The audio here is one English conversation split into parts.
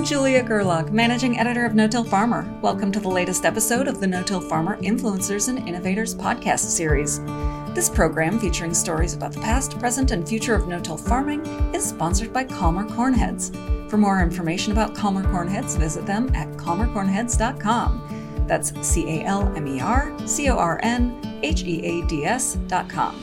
I'm Julia Gerlach, Managing Editor of No Till Farmer. Welcome to the latest episode of the No Till Farmer Influencers and Innovators podcast series. This program, featuring stories about the past, present, and future of no till farming, is sponsored by Calmer Cornheads. For more information about Calmer Cornheads, visit them at calmercornheads.com. That's C A L M E R C O R N H E A D S.com.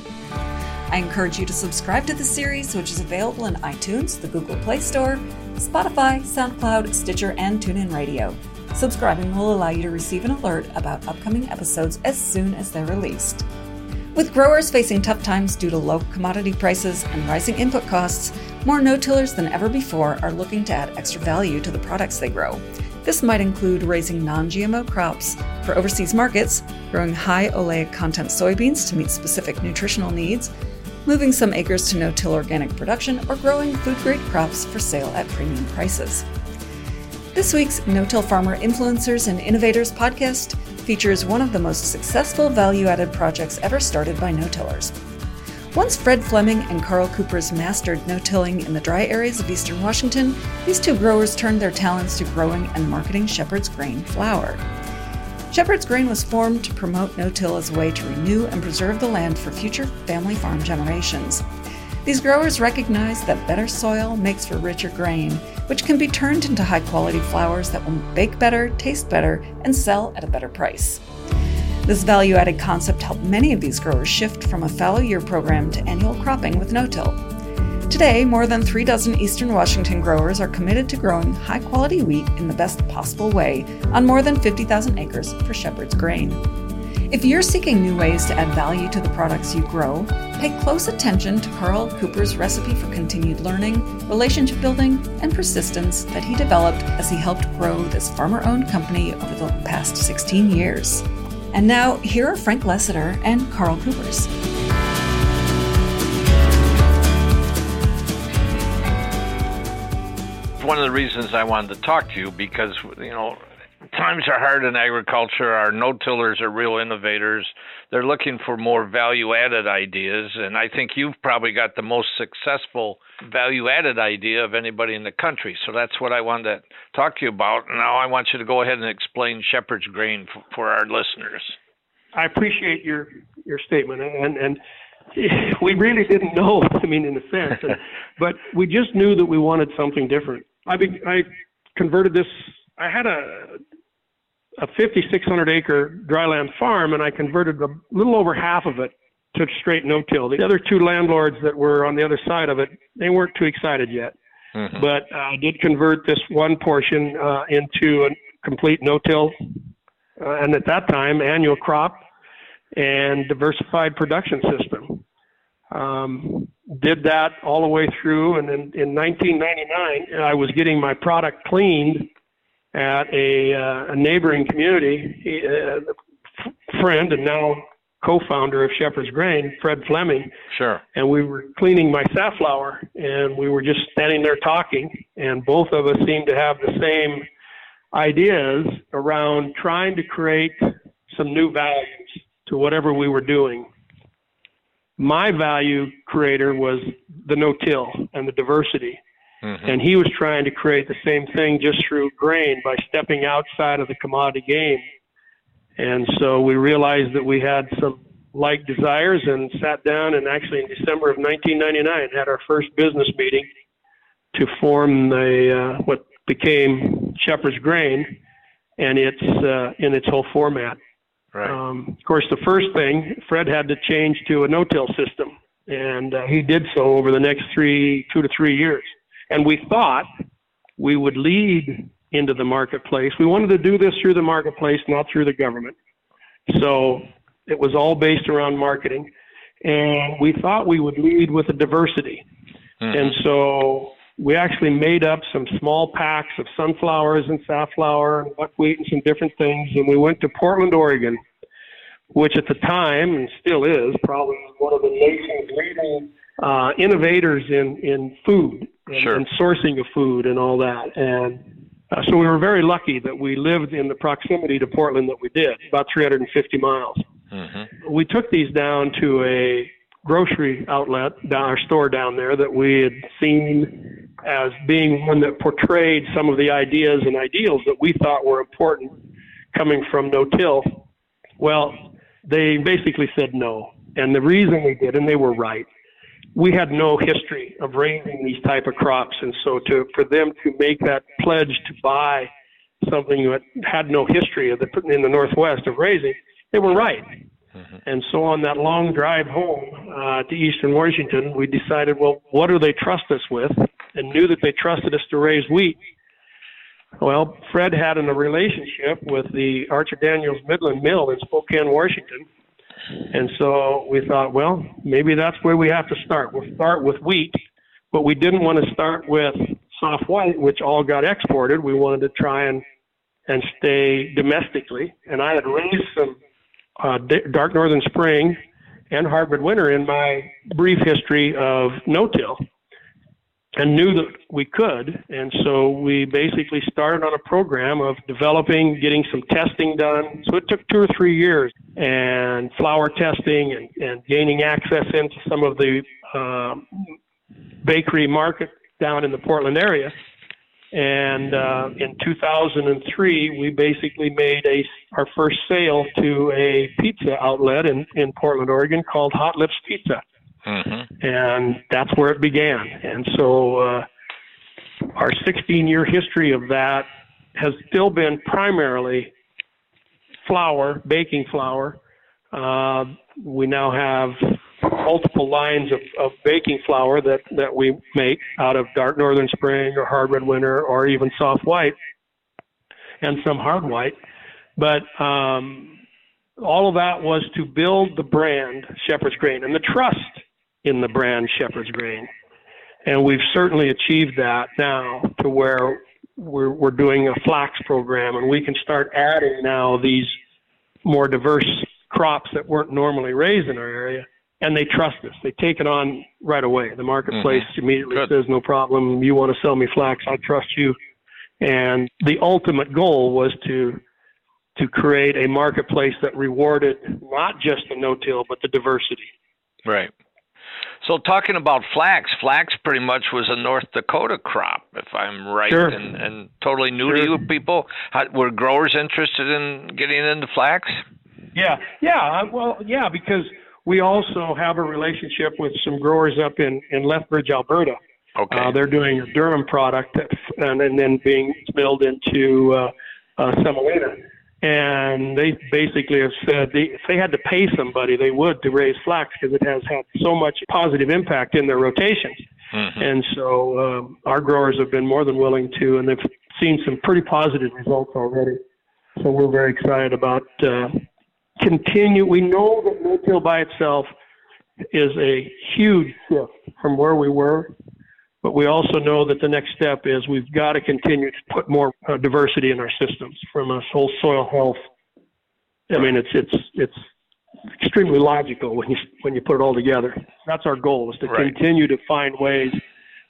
I encourage you to subscribe to the series, which is available in iTunes, the Google Play Store, Spotify, SoundCloud, Stitcher, and TuneIn Radio. Subscribing will allow you to receive an alert about upcoming episodes as soon as they're released. With growers facing tough times due to low commodity prices and rising input costs, more no tillers than ever before are looking to add extra value to the products they grow. This might include raising non GMO crops for overseas markets, growing high oleic content soybeans to meet specific nutritional needs, moving some acres to no till organic production, or growing food grade crops for sale at premium prices. This week's No Till Farmer Influencers and Innovators podcast features one of the most successful value added projects ever started by no tillers. Once Fred Fleming and Karl Kupers mastered no tilling in the dry areas of eastern Washington, these two growers turned their talents to growing and marketing Shepherd's Grain flour. Shepherd's Grain was formed to promote no till as a way to renew and preserve the land for future family farm generations. These growers recognize that better soil makes for richer grain, which can be turned into high quality flours that will bake better, taste better, and sell at a better price. This value added concept helped many of these growers shift from a fallow year program to annual cropping with no till. Today, more than three dozen Eastern Washington growers are committed to growing high quality wheat in the best possible way on more than 50,000 acres for Shepherd's Grain. If you're seeking new ways to add value to the products you grow, pay close attention to Karl Kupers' recipe for continued learning, relationship building, and persistence that he developed as he helped grow this farmer owned company over the past 16 years. And now, here are Frank Lessiter and Karl Kupers. One of the reasons I wanted to talk to you because you know times are hard in agriculture. Our no-tillers are real innovators. They're looking for more value-added ideas, and I think you've probably got the most successful value-added idea of anybody in the country. So that's what I wanted to talk to you about. Now I want you to go ahead and explain Shepherd's Grain for, for our listeners. I appreciate your your statement, and and we really didn't know. I mean, in a sense, but we just knew that we wanted something different. I be, I converted this. I had a a 5,600 acre dryland farm, and I converted a little over half of it to straight no-till. The other two landlords that were on the other side of it, they weren't too excited yet. Mm-hmm. But I did convert this one portion uh, into a complete no-till, uh, and at that time, annual crop and diversified production system. Um, did that all the way through, and in, in 1999, I was getting my product cleaned at a, uh, a neighboring community. He, uh, friend and now co-founder of Shepherd's Grain, Fred Fleming. Sure. And we were cleaning my safflower, and we were just standing there talking, and both of us seemed to have the same ideas around trying to create some new values to whatever we were doing my value creator was the no-till and the diversity. Mm-hmm. And he was trying to create the same thing just through grain by stepping outside of the commodity game. And so we realized that we had some like desires and sat down and actually in December of 1999 had our first business meeting to form the uh, what became Shepherd's Grain and its uh, in its whole format. Right. Um, of course, the first thing, Fred had to change to a no-till system, and uh, he did so over the next three, two to three years. And we thought we would lead into the marketplace. We wanted to do this through the marketplace, not through the government. So it was all based around marketing, and we thought we would lead with a diversity. Mm-hmm. And so we actually made up some small packs of sunflowers and safflower and buckwheat and some different things, and we went to Portland, Oregon, which at the time and still is probably one of the nation's leading uh, innovators in in food and, sure. and sourcing of food and all that. And uh, so we were very lucky that we lived in the proximity to Portland that we did, about 350 miles. Mm-hmm. We took these down to a grocery outlet, down our store down there that we had seen as being one that portrayed some of the ideas and ideals that we thought were important coming from no-till. Well, they basically said no. And the reason they did, and they were right, we had no history of raising these type of crops, and so to for them to make that pledge to buy something that had no history of the, in the Northwest of raising, they were right. Mm-hmm. And so on that long drive home uh, to Eastern Washington, we decided, well, what do they trust us with? And knew that they trusted us to raise wheat. Well, Fred had in a relationship with the Archer Daniels Midland Mill in Spokane, Washington, and so we thought, well, maybe that's where we have to start. We'll start with wheat, but we didn't want to start with soft white, which all got exported. We wanted to try and and stay domestically. And I had raised some uh, dark northern spring and hard red winter in my brief history of no-till and knew that we could. And so we basically started on a program of developing, getting some testing done. So it took two or three years and flour testing and, and gaining access into some of the uh, bakery market down in the Portland area. And uh, in 2003, we basically made a our first sale to a pizza outlet in, in Portland, Oregon, called Hot Lips Pizza Mm-hmm. And that's where it began. And so uh, our 16 year history of that has still been primarily flour, baking flour. Uh, we now have multiple lines of, of baking flour that, that we make out of dark northern spring or hard red winter or even soft white and some hard white. But um, all of that was to build the brand Shepherd's Grain and the trust in the brand Shepherd's Grain. And we've certainly achieved that now to where we're, we're doing a flax program and we can start adding now these more diverse crops that weren't normally raised in our area and they trust us. They take it on right away. The marketplace mm-hmm. immediately Good. says, no problem. You want to sell me flax. I trust you. And the ultimate goal was to to create a marketplace that rewarded not just the no-till but the diversity. Right. So talking about flax, flax pretty much was a North Dakota crop, if I'm right, sure. and, and totally new sure. to you people. How, were growers interested in getting into flax? Yeah, yeah, well, yeah, because we also have a relationship with some growers up in in Lethbridge, Alberta. Okay. Uh, they're doing a durum product that, and, and then being milled into uh, uh, semolina and they basically have said they, if they had to pay somebody, they would to raise flax because it has had so much positive impact in their rotations. Mm-hmm. And so um, our growers have been more than willing to, and they've seen some pretty positive results already. So we're very excited about uh, continue. We know that no-till by itself is a huge shift from where we were but we also know that the next step is we've got to continue to put more uh, diversity in our systems from a whole soil health. I mean, it's it's it's extremely logical when you when you put it all together. That's our goal is to right. continue to find ways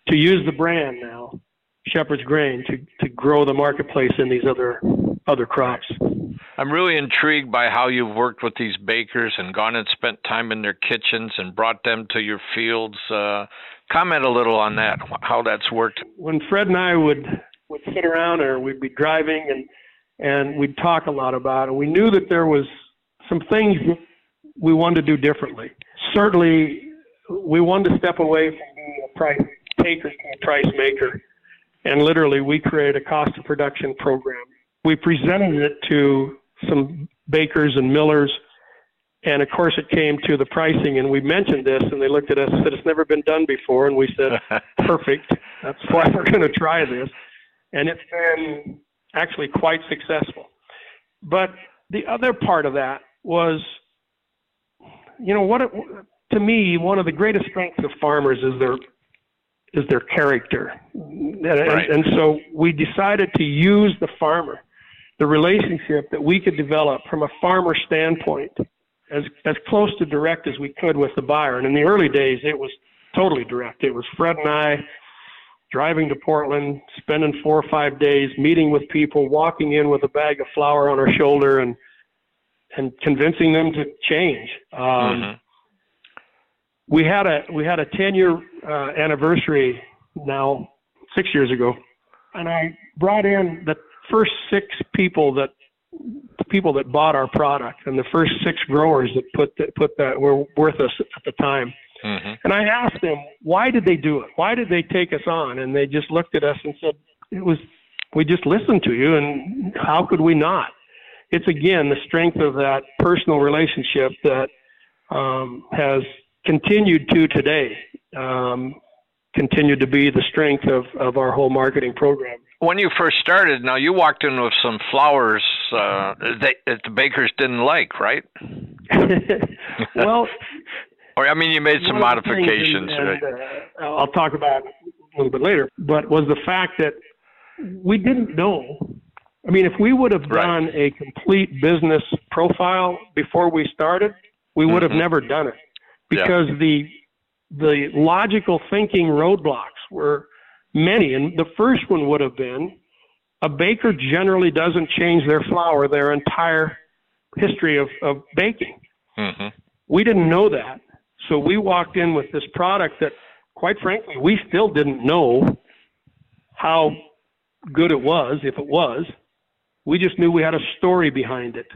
to use the brand now, Shepherd's Grain, to to grow the marketplace in these other other crops. I'm really intrigued by how you've worked with these bakers and gone and spent time in their kitchens and brought them to your fields. Uh, comment a little on that, how that's worked. When Fred and I would would sit around, or we'd be driving, and and we'd talk a lot about it. We knew that there was some things we wanted to do differently. Certainly, we wanted to step away from being a price taker to a price maker, and literally, we created a cost of production program. We presented it to some bakers and millers and of course, it came to the pricing, and we mentioned this, and they looked at us and said, It's never been done before. And we said, Perfect. That's why we're going to try this. And it's been actually quite successful. But the other part of that was, you know, what it, to me, one of the greatest strengths of farmers is their is their character. And, right. and so we decided to use the farmer, the relationship that we could develop from a farmer standpoint as as close to direct as we could with the buyer. And in the early days, it was totally direct. It was Fred and I driving to Portland, spending four or five days meeting with people, walking in with a bag of flour on our shoulder, and and convincing them to change. Um, mm-hmm. We had a we had a ten year uh, anniversary now six years ago, and I brought in the first six people that the people that bought our product and the first six growers that put that put that were worth us at the time. Mm-hmm. And I asked them, why did they do it? Why did they take us on? And they just looked at us and said, it was, we just listened to you and how could we not? It's again, the strength of that personal relationship that um, has continued to today, um, continued to be the strength of, of our whole marketing program when you first started, now you walked in with some flours uh, that, that the bakers didn't like, right? well, or I mean, you made some modifications. And, uh, I'll talk about a little bit later. But was the fact that we didn't know. I mean, if we would have done right. a complete business profile before we started, we would mm-hmm. have never done it because yeah. the the logical thinking roadblocks were many. And the first one would have been a baker generally doesn't change their flour their entire history of, of baking. Mm-hmm. We didn't know that. So we walked in with this product that, quite frankly, we still didn't know how good it was, if it was. We just knew we had a story behind it.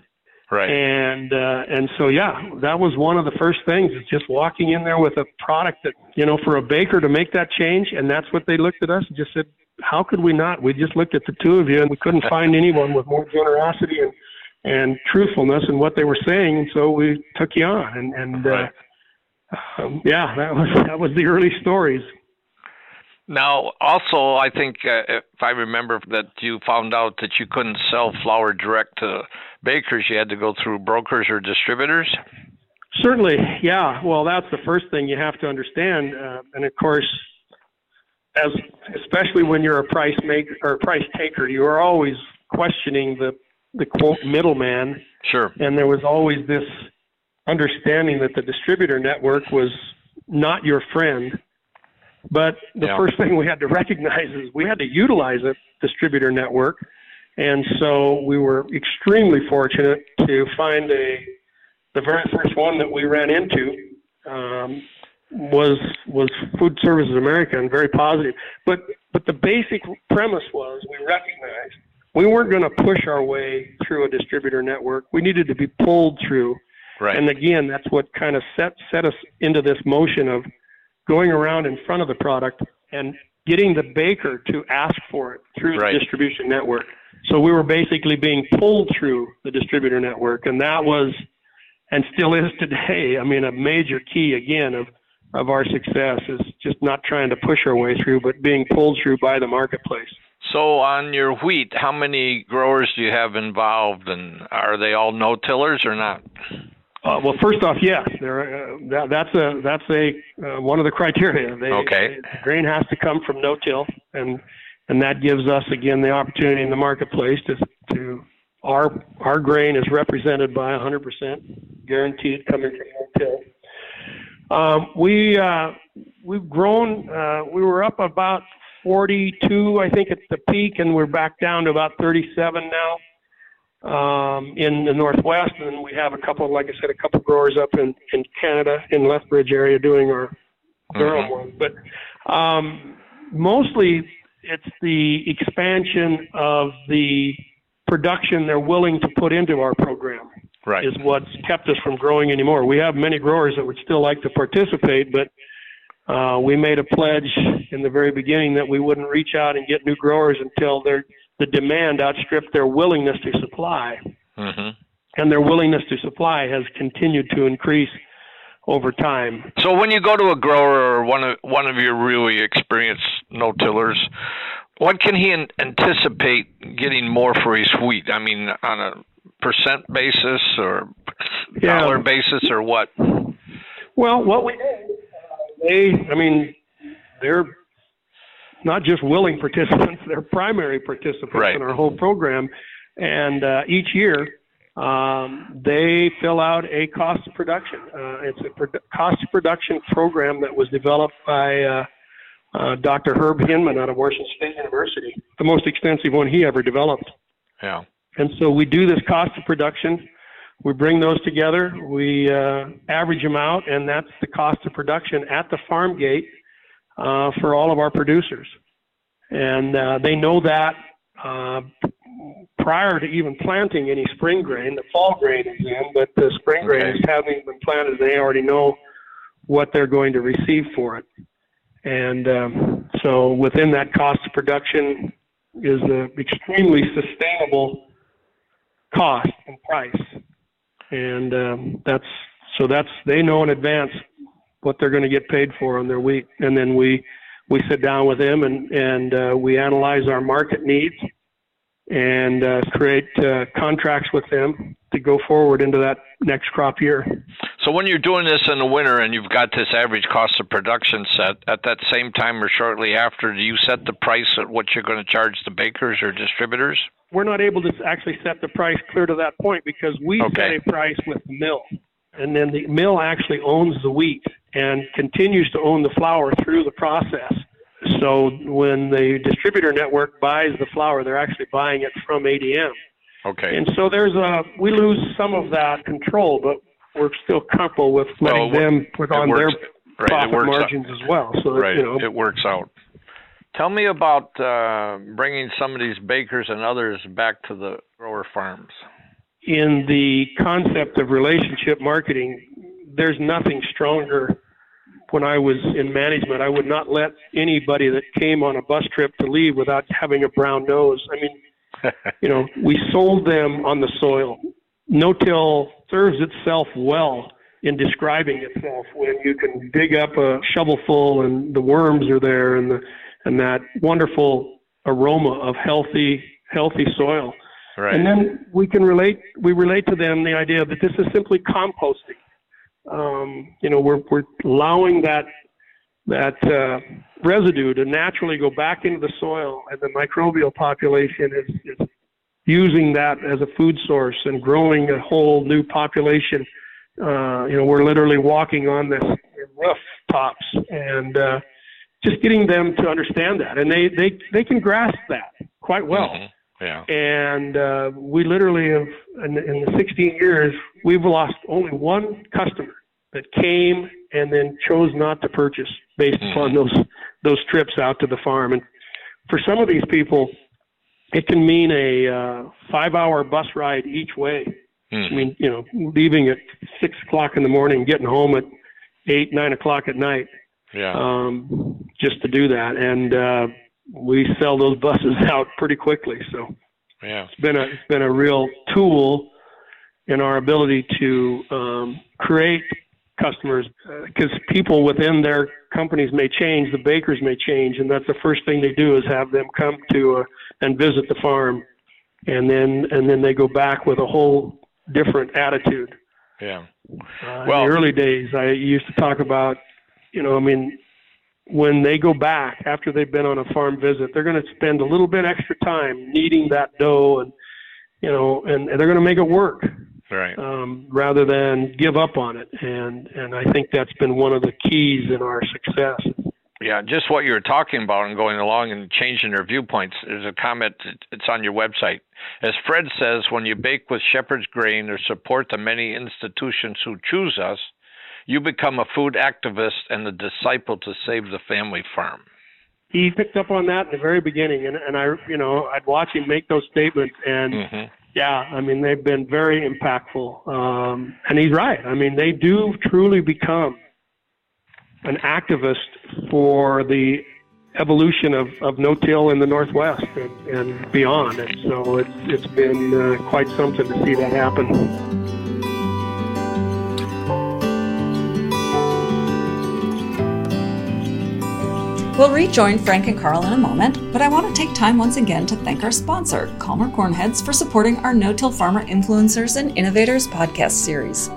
Right. And uh, and so yeah, that was one of the first things. Is just walking in there with a product that you know for a baker to make that change, and that's what they looked at us and just said, how could we not? We just looked at the two of you, and we couldn't find anyone with more generosity and and truthfulness in what they were saying, and so we took you on. And and uh, um, yeah, that was that was the early stories. Now, also, I think uh, if I remember that you found out that you couldn't sell flour direct to bakers, you had to go through brokers or distributors. Certainly, yeah. Well, that's the first thing you have to understand, uh, and of course, as especially when you're a price maker or a price taker, you are always questioning the the quote middleman. Sure. And there was always this understanding that the distributor network was not your friend but the yeah. first thing we had to recognize is we had to utilize a distributor network. And so we were extremely fortunate to find a the very first one that we ran into um, was was Food Services America and very positive. But but the basic premise was we recognized we weren't going to push our way through a distributor network. We needed to be pulled through. Right. And again, that's what kind of set set us into this motion of going around in front of the product and getting the baker to ask for it through right. the distribution network. So we were basically being pulled through the distributor network, and that was, and still is today. I mean, a major key again of of our success is just not trying to push our way through, but being pulled through by the marketplace. So on your wheat, how many growers do you have involved, and are they all no tillers or not? Uh, well, first off, yes, there. Uh, that, that's a that's a uh, one of the criteria. They, okay. They, grain has to come from no-till, and and that gives us again the opportunity in the marketplace to to our our grain is represented by 100% guaranteed coming from no-till. Um, we uh, we've grown. Uh, we were up about 42, I think, at the peak, and we're back down to about 37 now um, in the Northwest, and we have a couple, like I said, a couple growers up in, in Canada, in Lethbridge area, doing our durum mm-hmm. one. But um, mostly, it's the expansion of the production they're willing to put into our program. Right. Is what's kept us from growing anymore. We have many growers that would still like to participate, but uh, we made a pledge in the very beginning that we wouldn't reach out and get new growers until they're the demand outstripped their willingness to supply. Mm-hmm. And their willingness to supply has continued to increase over time. So when you go to a grower or one of one of your really experienced no-tillers, what can he an- anticipate getting more for his wheat? I mean, on a percent basis or yeah. dollar basis or what? Well, what we they, I mean, they're not just willing participants, they're primary participants right. in our whole program. And uh, each year, um, they fill out a cost of production. Uh, it's a pro- cost of production program that was developed by uh, uh, Dr. Herb Hinman out of Washington State University, the most extensive one he ever developed. Yeah. And so we do this cost of production. We bring those together, we uh, average them out, and that's the cost of production at the farm gate uh, for all of our producers. and uh, they know that uh, prior to even planting any spring grain. The fall grain is in, but the spring okay. grain is having been planted. They already know what they're going to receive for it, and um, so within that cost of production is an extremely sustainable cost and price, and um, that's so that's they know in advance what they're going to get paid for on their wheat, and then we we sit down with them and and uh, we analyze our market needs and uh, create uh, contracts with them to go forward into that next crop year. So when you're doing this in the winter and you've got this average cost of production set, at that same time or shortly after, do you set the price at what you're going to charge the bakers or distributors? We're not able to actually set the price clear to that point because we okay. set a price with the mill. And then the mill actually owns the wheat and continues to own the flour through the process. So when the distributor network buys the flour, they're actually buying it from ADM. Okay. And so there's a we lose some of that control, but we're still comfortable with letting well, them put on works, their profit margins out. as well. So right. you know it works out. Tell me about uh, bringing some of these bakers and others back to the grower farms. In the concept of relationship marketing, there's nothing stronger when I was in management, I would not let anybody that came on a bus trip to leave without having a brown nose. I mean, you know, we sold them on the soil. No-till serves itself well in describing itself when you can dig up a shovelful and the worms are there and the and that wonderful aroma of healthy healthy soil. Right. And then we can relate we relate to them the idea that this is simply composting um, you know, we're, we're allowing that that uh, residue to naturally go back into the soil, and the microbial population is, is using that as a food source and growing a whole new population. Uh, you know, we're literally walking on this rooftops and uh, just getting them to understand that, and they they they can grasp that quite well. Mm-hmm. Yeah. And uh, we literally have, in, in the 16 years, we've lost only one customer that came and then chose not to purchase based mm-hmm. upon those those trips out to the farm. And for some of these people, it can mean a uh, five-hour bus ride each way. Mm-hmm. I mean, you know, leaving at six o'clock in the morning, getting home at eight, nine o'clock at night. Yeah. Um, just to do that, and uh, we sell those buses out pretty quickly. So yeah, it's been a it's been a real tool in our ability to um, create customers because uh, people within their companies may change, the bakers may change, and that's the first thing they do is have them come to uh, and visit the farm, and then and then they go back with a whole different attitude. Yeah. Uh, well, in the early days, I used to talk about, you know, I mean, when they go back after they've been on a farm visit, they're going to spend a little bit extra time kneading that dough and, you know, and, and they're going to make it work. Right. Um, rather than give up on it. And, and I think that's been one of the keys in our success. Yeah, just what you were talking about and going along and changing their viewpoints. There's a comment, it's on your website. As Fred says, when you bake with shepherd's grain or support the many institutions who choose us, you become a food activist and a disciple to save the family farm. He picked up on that in the very beginning, and, and I, you know, I'd watch him make those statements, and mm-hmm. yeah, I mean, they've been very impactful. Um, and he's right. I mean, they do truly become an activist for the evolution of, of no-till in the Northwest and, and beyond. And so it's, it's been uh, quite something to see that happen. We'll rejoin Frank and Karl in a moment, but I want to take time once again to thank our sponsor, Calmer Cornheads, for supporting our No Till Farmer Influencers and Innovators podcast series.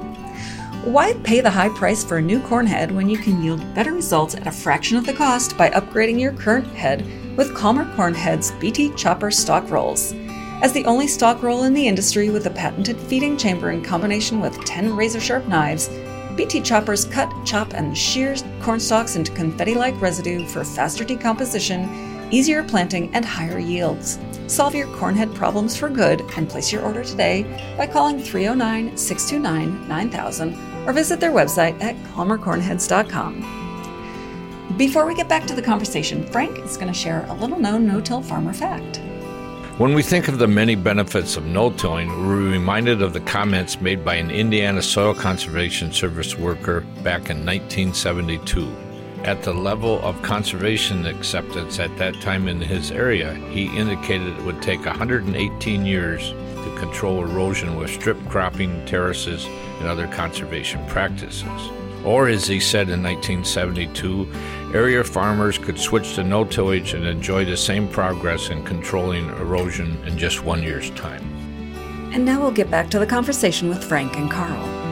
Why pay the high price for a new corn head when you can yield better results at a fraction of the cost by upgrading your current head with Calmer Cornheads BT Chopper stalk rolls? As the only stalk roll in the industry with a patented feeding chamber in combination with 10 razor sharp knives, BT choppers cut, chop, and shear corn stalks into confetti like residue for faster decomposition, easier planting, and higher yields. Solve your cornhead problems for good and place your order today by calling 309 629 9000 or visit their website at calmercornheads.com. Before we get back to the conversation, Frank is going to share a little known no till farmer fact. When we think of the many benefits of no tilling, we're reminded of the comments made by an Indiana Soil Conservation Service worker back in 1972. At the level of conservation acceptance at that time in his area, he indicated it would take 118 years to control erosion with strip cropping, terraces, and other conservation practices. Or, as he said in 1972, area farmers could switch to no tillage and enjoy the same progress in controlling erosion in just one year's time. And now we'll get back to the conversation with Frank and Karl.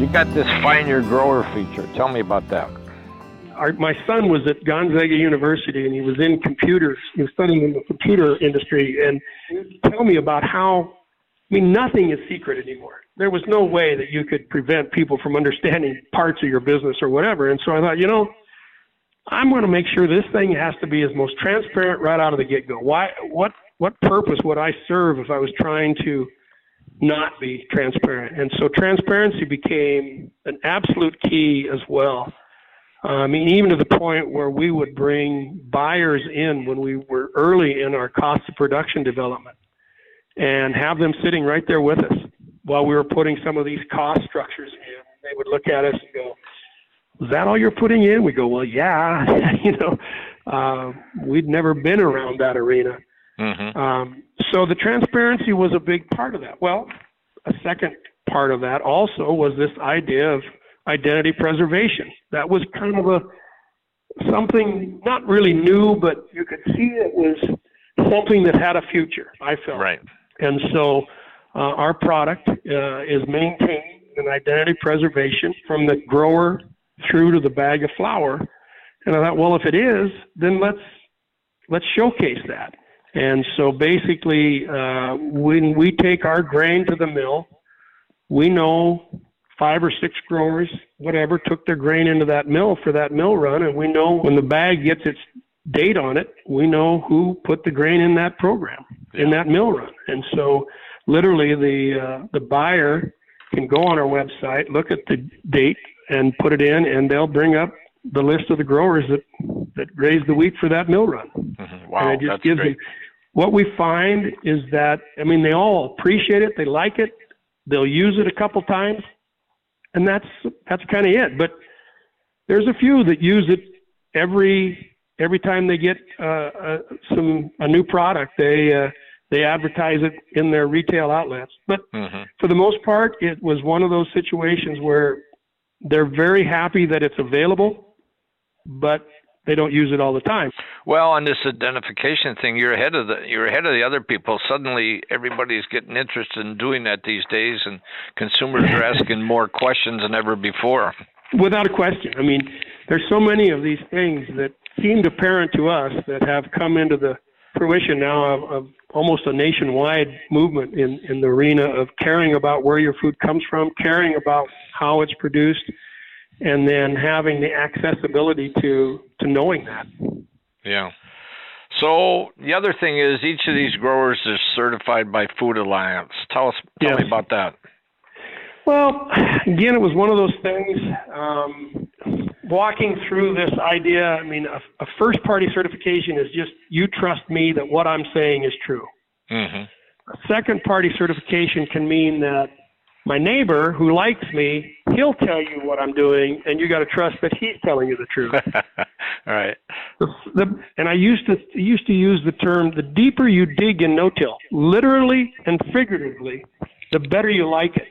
You got this find your grower feature. Tell me about that. Our, my son was at Gonzaga University and he was in computers. He was studying in the computer industry and tell me about how. I mean, nothing is secret anymore. There was no way that you could prevent people from understanding parts of your business or whatever. And so I thought, you know, I'm going to make sure this thing has to be as most transparent right out of the get-go. Why? What? What purpose would I serve if I was trying to not be transparent. And so transparency became an absolute key as well. I mean, even to the point where we would bring buyers in when we were early in our cost of production development and have them sitting right there with us while we were putting some of these cost structures in. They would look at us and go, is that all you're putting in? We go, well, yeah. you know, uh, we'd never been around that arena. Mm-hmm. Um, so the transparency was a big part of that. Well, a second part of that also was this idea of identity preservation. That was kind of a something not really new, but you could see it was something that had a future. I felt right, and so uh, our product uh, is maintaining an identity preservation from the grower through to the bag of flour. And I thought, well, if it is, then let's let's showcase that. And so basically, uh, when we take our grain to the mill, we know five or six growers, whatever, took their grain into that mill for that mill run, and we know when the bag gets its date on it, we know who put the grain in that program, yeah. in that mill run. And so, literally, the uh, the buyer can go on our website, look at the date, and put it in, and they'll bring up the list of the growers that that raised the wheat for that mill run. Mm-hmm. Wow, and it just that's gives great. What we find is that I mean they all appreciate it, they like it, they'll use it a couple times, and that's that's kind of it. But there's a few that use it every every time they get uh, uh, some a new product. They uh, they advertise it in their retail outlets. But mm-hmm. for the most part, it was one of those situations where they're very happy that it's available, but they don't use it all the time. Well, on this identification thing, you're ahead of the you're ahead of the other people. Suddenly, everybody's getting interested in doing that these days, and consumers are asking more questions than ever before. Without a question. I mean, there's so many of these things that seemed apparent to us that have come into the fruition now of, of almost a nationwide movement in, in the arena of caring about where your food comes from, caring about how it's produced, and then having the accessibility to to knowing that. Yeah. So the other thing is each of these growers is certified by Food Alliance. Tell us tell yes. me about that. Well, again, it was one of those things. Um, walking through this idea, I mean, a, a first party certification is just you trust me that what I'm saying is true. Mm-hmm. A second party certification can mean that my neighbor who likes me, he'll tell you what I'm doing, and you got to trust that he's telling you the truth. All right. The, the, and I used to used to use the term: the deeper you dig in no-till, literally and figuratively, the better you like it.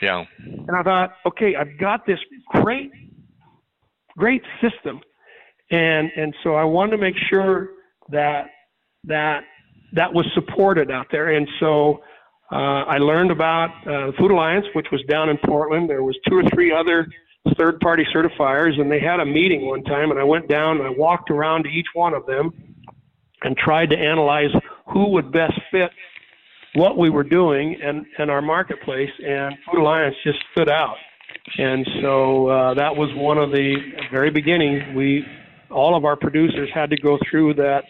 Yeah. And I thought, okay, I've got this great, great system, and and so I wanted to make sure that that that was supported out there, and so uh, I learned about uh, Food Alliance, which was down in Portland. There was two or three other third-party certifiers, and they had a meeting one time. And I went down and I walked around to each one of them and tried to analyze who would best fit what we were doing and, and our marketplace. And Food Alliance just stood out. And so uh, that was one of the very beginning. We all of our producers had to go through that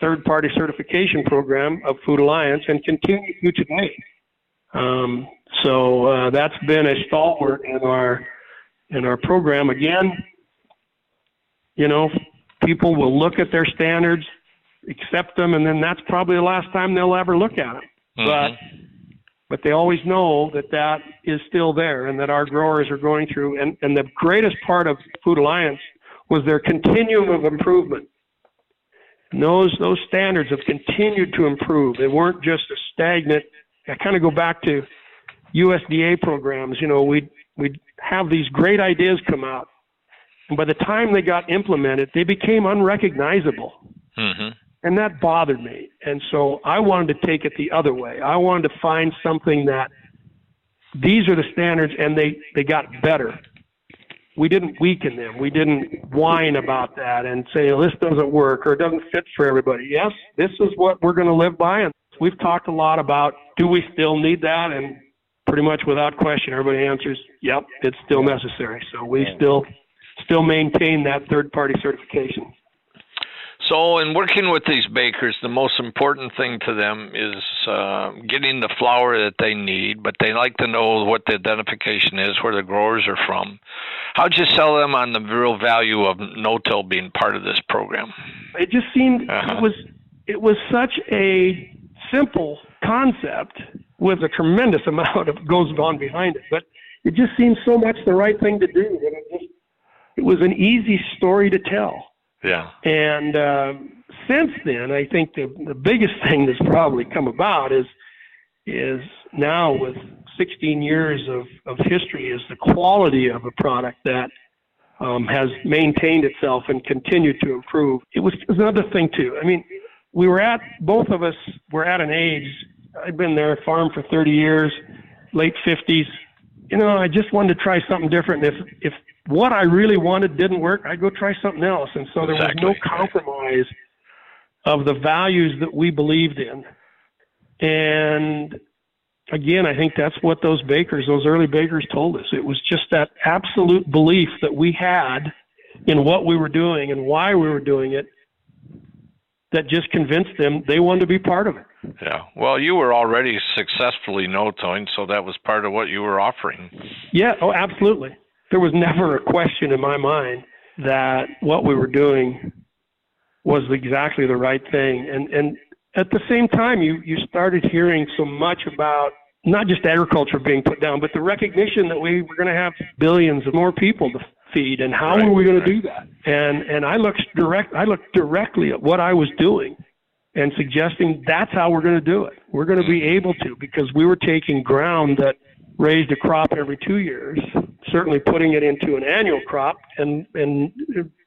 third party certification program of Food Alliance and continue to today. Um, So uh, that's been a stalwart in our in our program. Again, you know, people will look at their standards, accept them, and then that's probably the last time they'll ever look at them. Mm-hmm. But but they always know that that is still there and that our growers are going through. And, and the greatest part of Food Alliance was their continuum of improvement. Those those standards have continued to improve. They weren't just a stagnant. I kind of go back to USDA programs. You know, we we'd have these great ideas come out, and by the time they got implemented, they became unrecognizable. Mm-hmm. And that bothered me. And so I wanted to take it the other way. I wanted to find something that these are the standards and they, they got better. We didn't weaken them. We didn't whine about that and say, well, this doesn't work or it doesn't fit for everybody. Yes, this is what we're going to live by. And we've talked a lot about do we still need that? And pretty much without question, everybody answers, yep, it's still necessary. So we still still maintain that third party certification. So, in working with these bakers, the most important thing to them is uh, getting the flour that they need, but they like to know what the identification is, where the growers are from. How'd you sell them on the real value of no-till being part of this program? It just seemed uh-huh. it was it was such a simple concept with a tremendous amount of goes on behind it, but it just seemed so much the right thing to do that it just it was an easy story to tell. Yeah. And uh, since then, I think the the biggest thing that's probably come about is is now with 16 years of, of history is the quality of a product that um, has maintained itself and continued to improve. It was, it was another thing too. I mean, we were at both of us were at an age. I've been there, farm for 30 years, late 50s. You know, I just wanted to try something different. If if what I really wanted didn't work, I'd go try something else. And so there exactly. was no compromise of the values that we believed in. And again, I think that's what those bakers, those early bakers told us. It was just that absolute belief that we had in what we were doing and why we were doing it that just convinced them they wanted to be part of it. Yeah. Well, you were already successfully no-tilling, so that was part of what you were offering. Yeah. Oh, absolutely there was never a question in my mind that what we were doing was exactly the right thing. And and at the same time, you you started hearing so much about not just agriculture being put down, but the recognition that we were going to have billions of more people to feed, and how right, were we going right. to do that? And and I looked direct I looked directly at what I was doing and suggesting that's how we're going to do it. We're going to be able to because we were taking ground that raised a crop every two years, certainly putting it into an annual crop, and and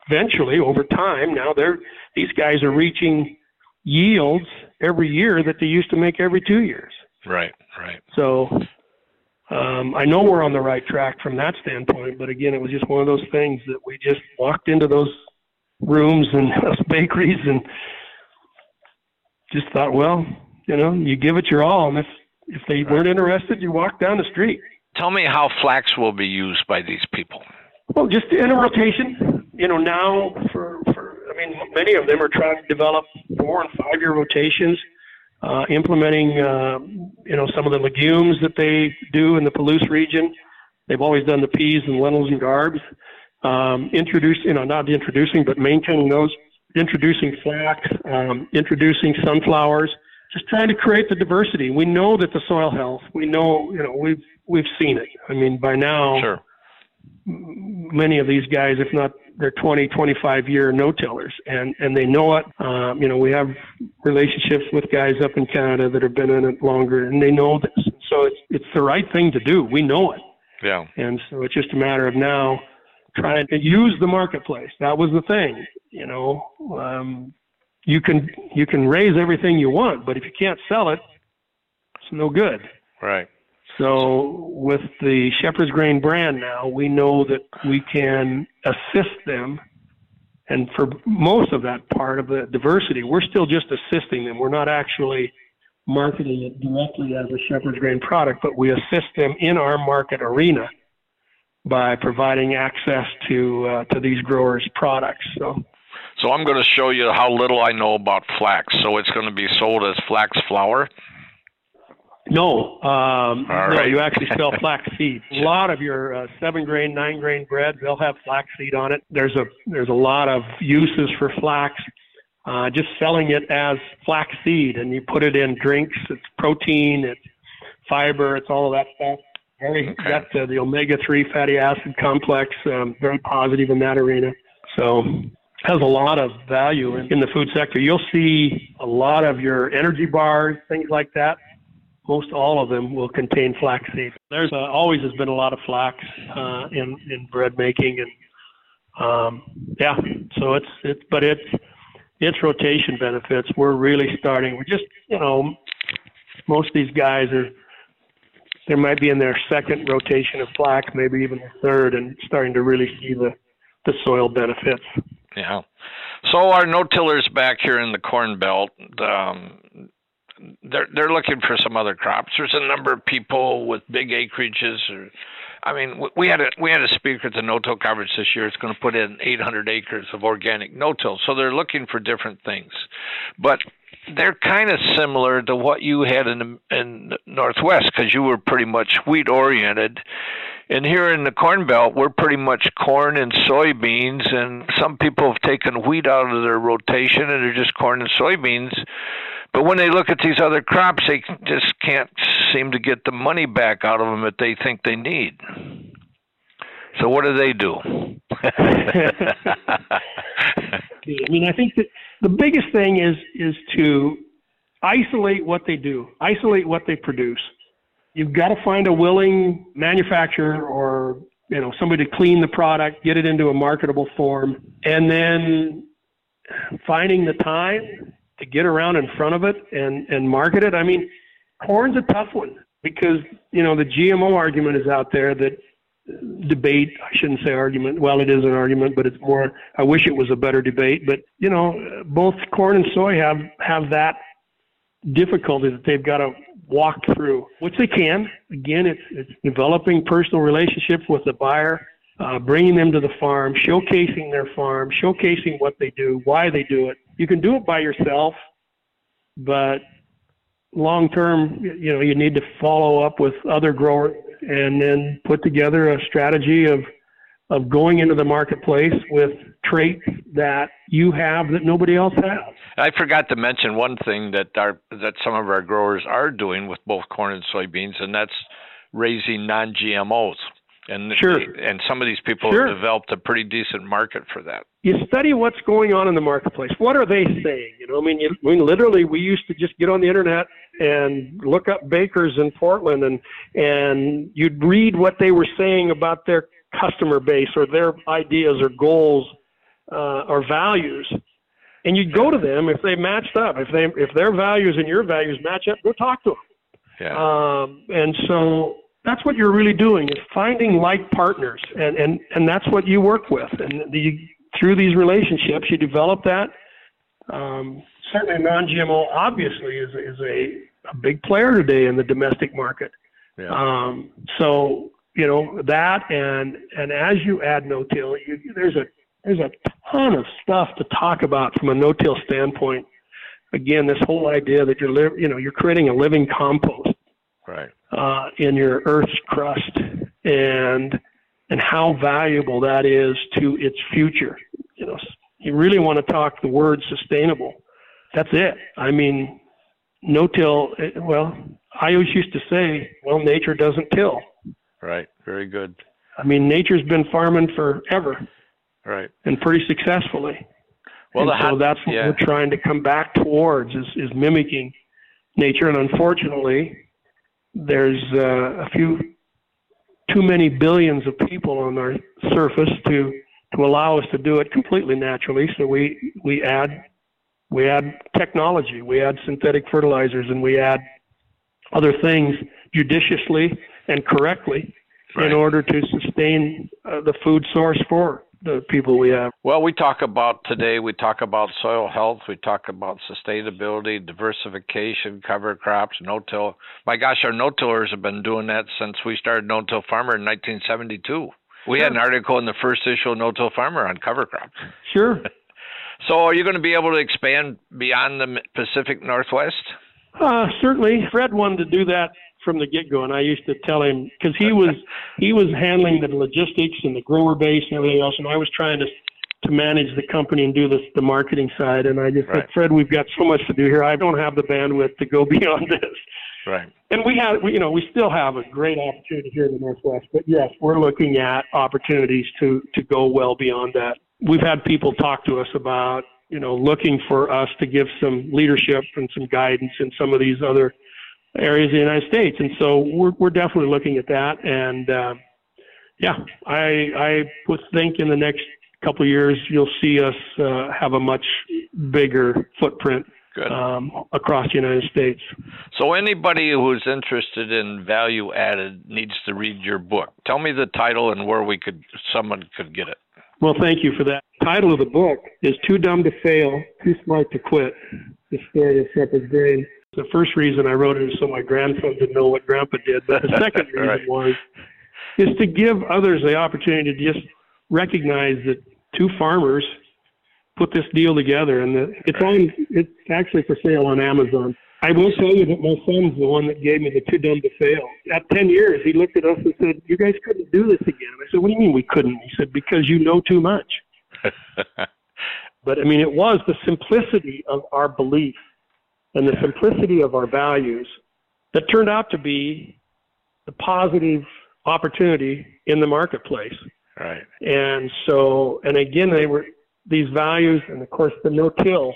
eventually over time now they're these guys are reaching yields every year that they used to make every two years. Right, right. So um, I know we're on the right track from that standpoint, but again, it was just one of those things that we just walked into those rooms and those bakeries and just thought, well, you know, you give it your all, and if if they weren't interested, you walk down the street. Tell me how flax will be used by these people. Well, just in a rotation. You know, now for, for I mean, many of them are trying to develop four and five year rotations, uh, implementing, uh, you know, some of the legumes that they do in the Palouse region. They've always done the peas and lentils and garbs. Um, introduce, you know, not introducing, but maintaining those. Introducing flax, um, introducing sunflowers just trying to create the diversity. We know that the soil health. We know, you know, we've we've seen it. I mean, by now, sure. many of these guys, if not they're 20, 25 year no-tillers, and and they know it. Um, you know, we have relationships with guys up in Canada that have been in it longer, and they know this. So it's it's the right thing to do. We know it. Yeah. And so it's just a matter of now trying to use the marketplace. That was the thing. You know, um, you can you can raise everything you want, but if you can't sell it, it's no good. Right. So with the Shepherd's Grain brand now, we know that we can assist them. And for most of that part of the diversity, we're still just assisting them. We're not actually marketing it directly as a Shepherd's Grain product, but we assist them in our market arena by providing access to uh, to these growers' products. So so I'm going to show you how little I know about flax. So it's going to be sold as flax flour. No, um, no, right. you actually sell flax seed. A lot of your uh, seven grain, nine grain bread, they'll have flax seed on it. There's a there's a lot of uses for flax. Uh, just selling it as flax seed, and you put it in drinks. It's protein, it's fiber, it's all of that stuff. Very Okay. got uh, the omega three fatty acid complex. Um, very positive in that arena. So has a lot of value in, in the food sector. You'll see a lot of your energy bars, things like that. Most all of them will contain flaxseed. There's uh, always has been a lot of flax uh, in in bread making, and um, yeah. So it's it's but it's it's rotation benefits. We're really starting. We're just you know most of these guys are they might be in their second rotation of flax, maybe even the third, and starting to really see the the soil benefits. Yeah. So our no-tillers back here in the Corn Belt, um, they're they're looking for some other crops. There's a number of people with big acreages. Or, I mean, we had a we had a speaker at the no-till conference this year. It's going to put in 800 acres of organic no-till. So they're looking for different things, but they're kind of similar to what you had in the, in the Northwest because you were pretty much wheat oriented. And here in the Corn Belt, we're pretty much corn and soybeans, and some people have taken wheat out of their rotation and they're just corn and soybeans. But when they look at these other crops, they just can't seem to get the money back out of them that they think they need. So what do they do? I mean, I think that the biggest thing is is to isolate what they do, isolate what they produce. You've got to find a willing manufacturer or you know somebody to clean the product, get it into a marketable form, and then finding the time to get around in front of it and and market it. I mean, corn's a tough one because you know the GMO argument is out there that debate i shouldn't say argument. Well it is an argument but it's more i wish it was a better debate. But you know both corn and soy have have that difficulty that they've got to walk through which they can. Again it's it's developing personal relationships with the buyer uh, bringing them to the farm showcasing their farm showcasing what they do why they do it you can do it by yourself but long term you know you need to follow up with other growers and then put together a strategy of of going into the marketplace with traits that you have that nobody else has. I forgot to mention one thing that our that some of our growers are doing with both corn and soybeans, and that's raising non-GMOs. And Sure. and some of these people Sure. have developed a pretty decent market for that. You study what's going on in the marketplace. What are they saying? You know, I mean, you, I mean, literally, we used to just get on the internet and look up bakers in Portland, and and you'd read what they were saying about their customer base or their ideas or goals uh, or values, and you'd go to them if they matched up. If they if their values and your values match up, go talk to them. Yeah. Um, and so that's what you're really doing is finding like partners, and and and that's what you work with. And the, through these relationships, you develop that. Um, certainly, non-GMO obviously is is a, a big player today in the domestic market. yeah. Um, so you know that, and and as you add no-till, you, there's a there's a ton of stuff to talk about from a no-till standpoint. Again, this whole idea that you're li- you know you're creating a living compost right. uh, in your Earth's crust, and and how valuable that is to its future. You know, you really want to talk the word sustainable. That's it. I mean, no-till. eh, Well, I always used to say, well, nature doesn't till. Right. Very good. I mean, nature's been farming forever Right. and pretty successfully. Well, and so that's what yeah. we're trying to come back towards is, is mimicking nature. And unfortunately, there's uh, a few too many billions of people on our surface to to allow us to do it completely naturally. So we we add we add technology, we add synthetic fertilizers, and we add other things judiciously and correctly Right. in order to sustain uh, the food source for the people we have. Well, we talk about today, we talk about soil health, we talk about sustainability, diversification, cover crops, no-till. My gosh, our no-tillers have been doing that since we started No-Till Farmer in 1972. We had an article in the first issue of No-Till Farmer on cover crops. Sure. So are you going to be able to expand beyond the Pacific Northwest? Uh, certainly, Fred wanted to do that from the get-go, and I used to tell him because he was he was handling the logistics and the grower base and everything else, and I was trying to to manage the company and do this the marketing side. And I just right. said, Fred, we've got so much to do here. I don't have the bandwidth to go beyond this. Right. And we have, we, you know, we still have a great opportunity here in the Northwest. But yes, we're looking at opportunities to to go well beyond that. We've had people talk to us about, you know, looking for us to give some leadership and some guidance in some of these other areas of the United States. And so we're we're definitely looking at that. And uh, yeah, I I would think in the next couple of years you'll see us uh, have a much bigger footprint um, across the United States. So anybody who's interested in value added needs to read your book. Tell me the title and where we could someone could get it. Well, thank you for that. The title of the book is Too Dumb to Fail, Too Smart to Quit. The story of Shepherd's Grain. The first reason I wrote it is so my grandson would know what Grandpa did. But the second reason right. was is to give others the opportunity to just recognize that two farmers put this deal together, and the, it's on. It's actually for sale on Amazon. I will tell you that my son's the one that gave me the too dumb to fail. At 10 years, he looked at us and said, You guys couldn't do this again. I said, What do you mean we couldn't? He said, Because you know too much. but I mean, it was the simplicity of our belief and the simplicity of our values that turned out to be the positive opportunity in the marketplace. Right. And so, and again, they were these values, and of course, the no-till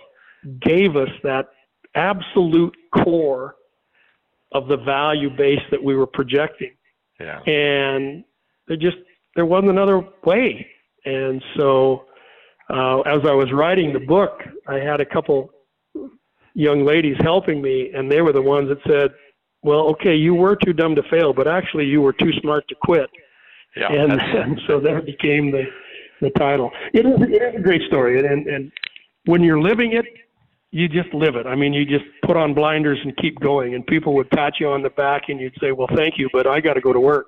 gave us that absolute core of the value base that we were projecting. Yeah. And there just there wasn't another way. And so, uh, as I was writing the book, I had a couple young ladies helping me, and they were the ones that said, "Well, okay, you were too dumb to fail, but actually, you were too smart to quit." Yeah, and, and so that became the the title. It is, it is a great story, and, and when you're living it, you just live it. I mean, you just put on blinders and keep going, and people would pat you on the back, and you'd say, "Well, thank you, but I got to go to work."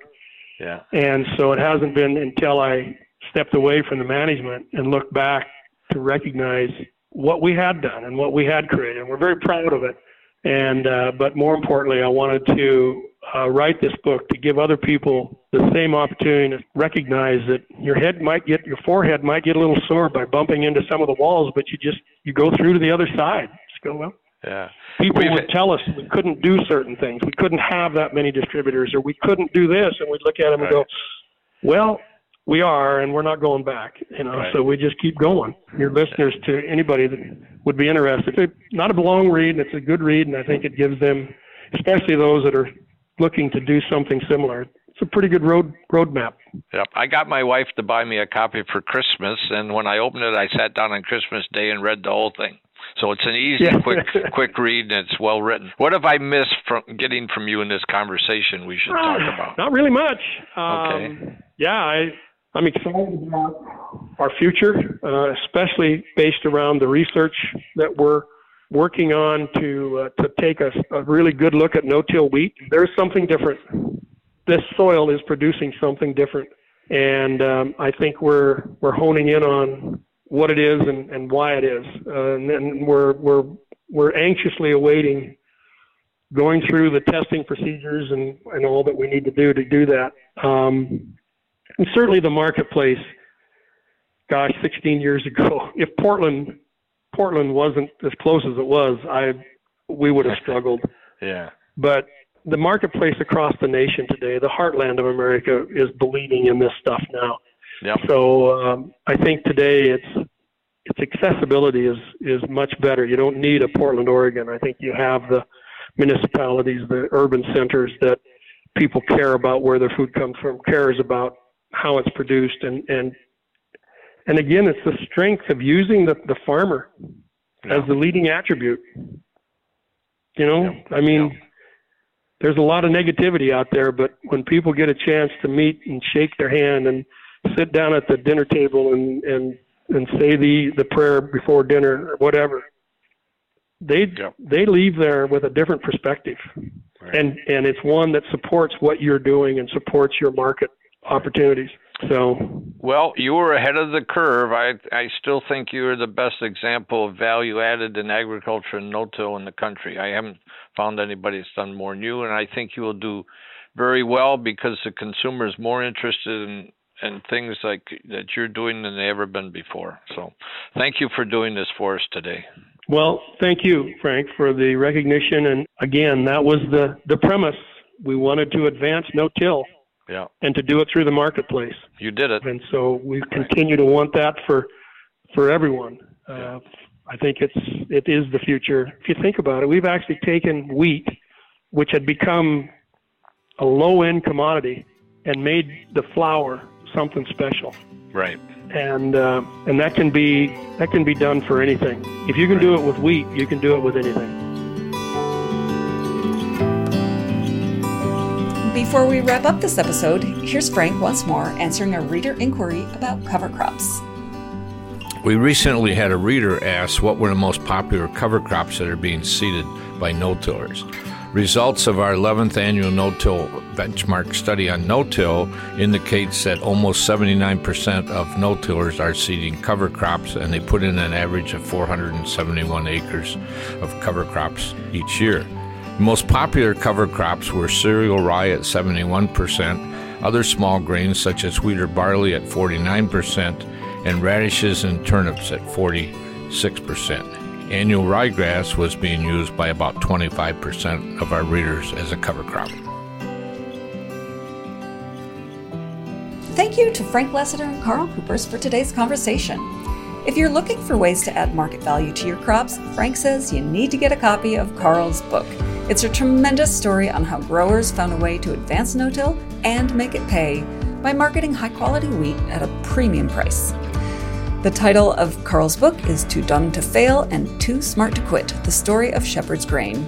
Yeah. And so it hasn't been until I stepped away from the management and looked back to recognize what we had done and what we had created. And we're very proud of it. And uh, but more importantly, I wanted to uh, write this book to give other people the same opportunity to recognize that your head might get your forehead might get a little sore by bumping into some of the walls, but you just you go through to the other side. Just go well. Yeah. People We've, would tell us we couldn't do certain things. We couldn't have that many distributors, or we couldn't do this, and we'd look at them right. and go, "Well, we are, and we're not going back." You know, right. so we just keep going. Your listeners, to anybody that would be interested, it's not a long read. and It's a good read, and I think it gives them, especially those that are looking to do something similar. It's a pretty good road roadmap. Yep. I got my wife to buy me a copy for Christmas, and when I opened it, I sat down on Christmas Day and read the whole thing. So it's an easy, yeah. quick, quick read, and it's well written. What have I missed from getting from you in this conversation? We should talk uh, about. Not really much. Um, okay. Yeah, I I'm excited about our future, uh, especially based around the research that we're working on to uh, to take a, a really good look at no-till wheat. There's something different. This soil is producing something different, and um, I think we're we're honing in on what it is and, and why it is, uh, and, and we're we're we're anxiously awaiting going through the testing procedures and, and all that we need to do to do that. Um, and certainly the marketplace, gosh, 16 years ago, if Portland Portland wasn't as close as it was, I we would have struggled. yeah. But the marketplace across the nation today, the heartland of America, is believing in this stuff now. Yep. So um, I think today it's its accessibility is is much better. You don't need a Portland, Oregon. I think you have the municipalities, the urban centers that people care about where their food comes from, cares about how it's produced, and and and again, it's the strength of using the, the farmer yeah. as the leading attribute. You know, yeah. I mean, yeah. there's a lot of negativity out there, but when people get a chance to meet and shake their hand and sit down at the dinner table and and and say the the prayer before dinner or whatever, they they leave there with a different perspective, right. and and it's one that supports what you're doing and supports your market opportunities. So, well, you were ahead of the curve. I I still think you are the best example of value added in agriculture and no-till in the country. I haven't found anybody that's done more than you, and I think you will do very well because the consumer is more interested in and things like that you're doing than they ever been before. So, thank you for doing this for us today. Well, thank you, Frank, for the recognition. And again, that was the the premise. We wanted to advance no-till yeah. and to do it through the marketplace. You did it. And so we continue to want that for for everyone. Uh, I think it's it is the future. If you think about it, we've actually taken wheat, which had become a low end commodity, and made the flour something special. Right. And uh, and that can be that can be done for anything. If you can right. do it with wheat, you can do it with anything. Before we wrap up this episode, here's Frank once more answering a reader inquiry about cover crops. We recently had a reader ask what were the most popular cover crops that are being seeded by no-tillers. Results of our 11th annual no-till benchmark study on no-till indicates that almost 79% of no-tillers are seeding cover crops and they put in an average of 471 acres of cover crops each year. The most popular cover crops were cereal rye at 71%, other small grains such as wheat or barley at 49%, and radishes and turnips at 46%. Annual ryegrass was being used by about 25% of our readers as a cover crop. Thank you to Frank Lessiter and Karl Kupers for today's conversation. If you're looking for ways to add market value to your crops, Frank says you need to get a copy of Karl's book. It's a tremendous story on how growers found a way to advance no till and make it pay by marketing high quality wheat at a premium price. The title of Karl's book is Too Dumb to Fail and Too Smart to Quit The Story of Shepherd's Grain.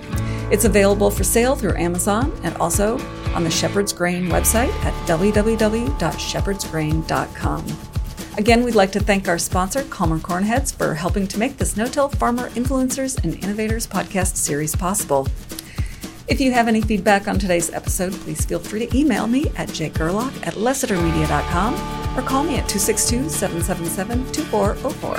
It's available for sale through Amazon and also on the Shepherd's Grain website at www.shepherdsgrain.com. Again, we'd like to thank our sponsor, Calmer Cornheads, for helping to make this no-till farmer influencers and innovators podcast series possible. If you have any feedback on today's episode, please feel free to email me at jgerlach at lessitermedia.com or call me at 262 777 2404.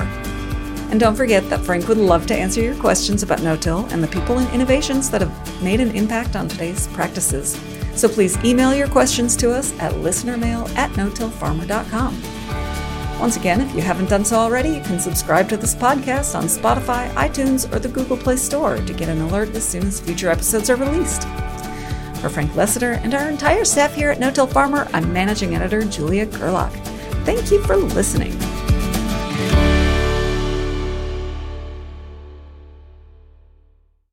And don't forget that Frank would love to answer your questions about no till and the people and innovations that have made an impact on today's practices. So please email your questions to us at listenermail at no-tillfarmer.com. Once again, if you haven't done so already, you can subscribe to this podcast on Spotify, iTunes, or the Google Play Store to get an alert as soon as future episodes are released. For Frank Lessiter and our entire staff here at No Till Farmer, I'm managing editor Julia Gerlach. Thank you for listening.